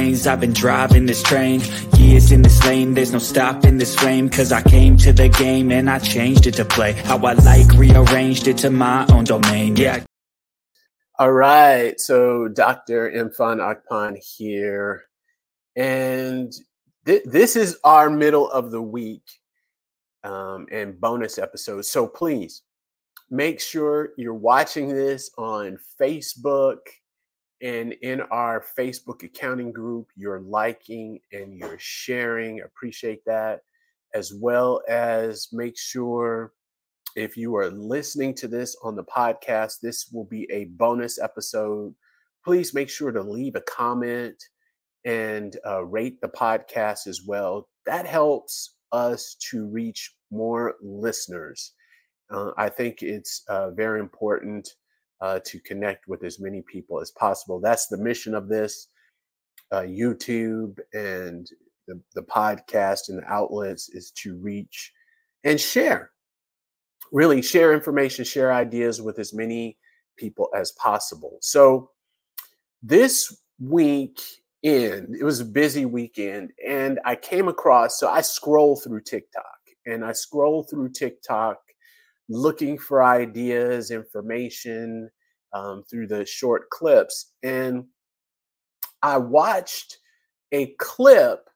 lanes. I've been driving this train. Years in this lane There's no stopping this flame. Cause I came to the game And I changed it to play. How I like Rearranged it to my own domain Yeah. All right So Dr. Imfan Akpan here. And th- this is our middle of the week um, and bonus episodes. So please make sure you're watching this on Facebook and in our Facebook accounting group. You're liking and you're sharing. Appreciate that. As well as make sure if you are listening to this on the podcast, this will be a bonus episode. Please make sure to leave a comment and uh, rate the podcast as well. That helps us to reach more listeners. Uh, I think it's uh, very important uh, to connect with as many people as possible. That's the mission of this uh, YouTube and the, the podcast and the outlets is to reach and share. Really share information, share ideas with as many people as possible. So this week in, it was a busy weekend, and I came across, so I scroll through TikTok and I scroll through TikTok looking for ideas, information um, through the short clips. And I watched a clip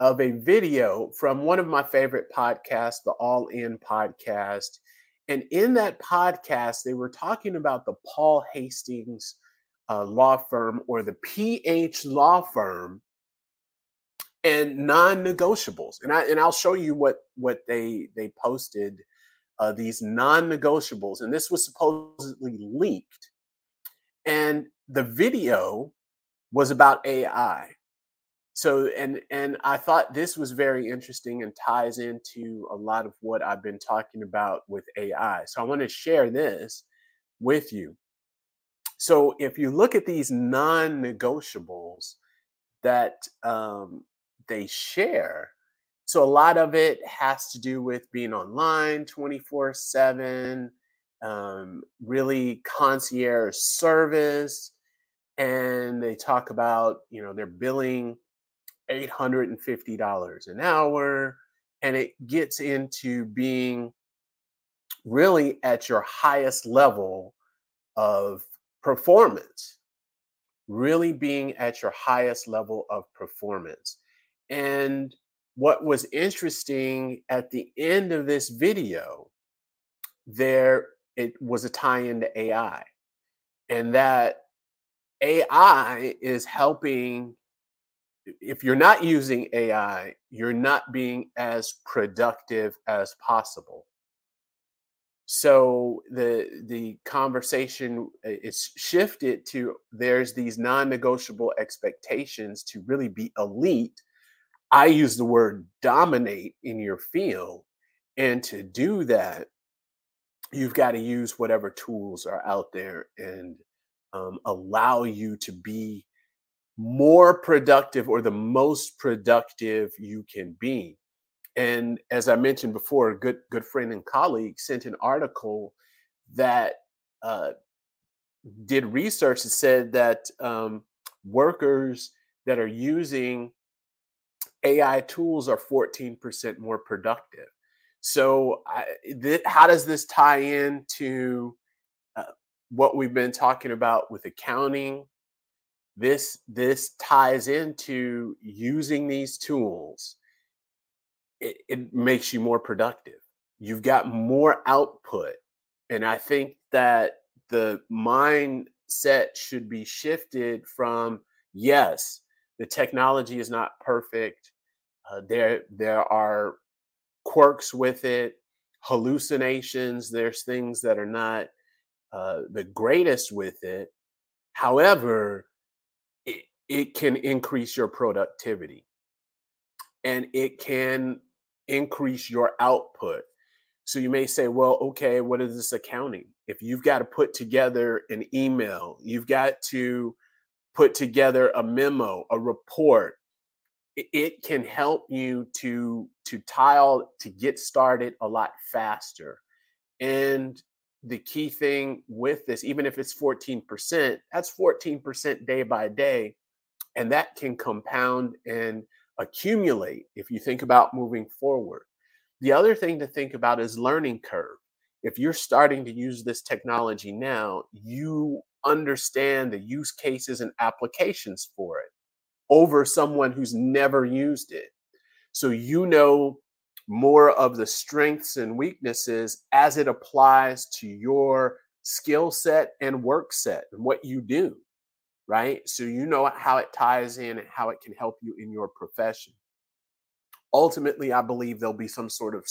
of a video from one of my favorite podcasts, the All In podcast. And in that podcast, they were talking about the Paul Hastings uh, law firm or the PH law firm and non-negotiables. And I and I'll show you what what they they posted uh, these non-negotiables, and this was supposedly leaked. And the video was about AI. So and and I thought this was very interesting and ties into a lot of what I've been talking about with AI. So I want to share this with you. So if you look at these non-negotiables that um, they share, so a lot of it has to do with being online 24 7, um, really concierge service. And they talk about, you know, they're billing $850 an hour. And it gets into being really at your highest level of performance, really being at your highest level of performance. And what was interesting at the end of this video, there it was a tie into AI. And that AI is helping if you're not using AI, you're not being as productive as possible. So the the conversation uh, is shifted to there's these non-negotiable expectations to really be elite. I use the word dominate in your field. And to do that, you've got to use whatever tools are out there and um, allow you to be more productive or the most productive you can be. And as I mentioned before, a good good friend and colleague sent an article that uh, did research that said that um, workers that are using AI tools are 14% more productive. So, I, th- how does this tie in to uh, what we've been talking about with accounting? This this ties into using these tools it, it makes you more productive. You've got more output. And I think that the mindset should be shifted from yes, the technology is not perfect. Uh, there, there are quirks with it, hallucinations. There's things that are not uh, the greatest with it. However, it, it can increase your productivity and it can increase your output. So you may say, well, okay, what is this accounting? If you've got to put together an email, you've got to put together a memo, a report, it can help you to to tile to get started a lot faster. And the key thing with this, even if it's 14%, that's 14% day by day And that can compound and accumulate if you think about moving forward. The other thing to think about is learning curve. If you're starting to use this technology now, you understand the use cases and applications for it over someone who's never used it. So you know more of the strengths and weaknesses as it applies to your skill set and work set and what you do, right? So you know how it ties in and how it can help you in your profession. Ultimately, I believe there'll be some sort of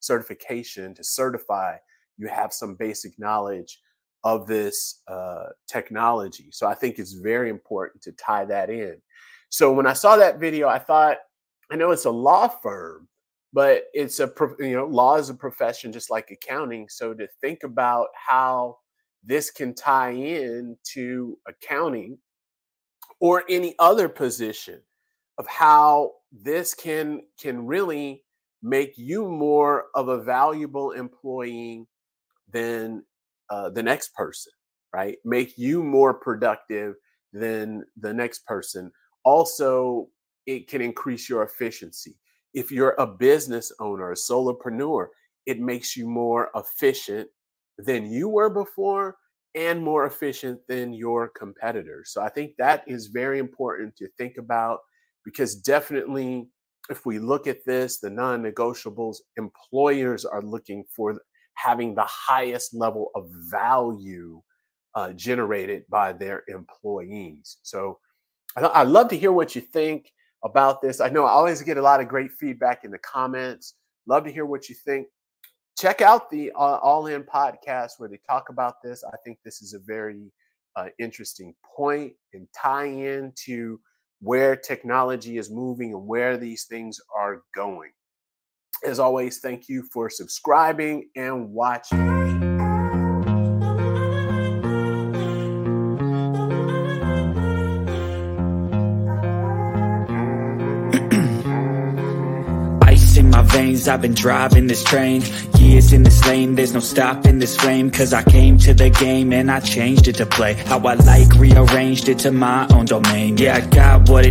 certification to certify you have some basic knowledge of this uh, technology. So I think it's very important to tie that in. So when I saw that video, I thought, I know it's a law firm, but it's a you know law is a profession just like accounting. So to think about how this can tie in to accounting or any other position of how this can can really make you more of a valuable employee than uh, the next person right? Make you more productive than the next person. Also it can increase your efficiency. If you're a business owner a solopreneur it makes you more efficient than you were before and more efficient than your competitors so i think that is very important to think about because definitely if we look at this the non-negotiables employers are looking for having the highest level of value uh, generated by their employees. So I, would love to hear what you think about this. I know i always get a lot of great feedback in the comments. Love to hear what you think. Check out the uh, all in podcast where they talk about this. I think this is a very uh, interesting point and tie in to where technology is moving and where these things are going. As always, thank you for subscribing and watching. Veins I've been driving this train. Years in this lane There's no stopping this flame. Cause I came to the game And I changed it to play. How I like Rearranged it to my own domain. Yeah, I got what it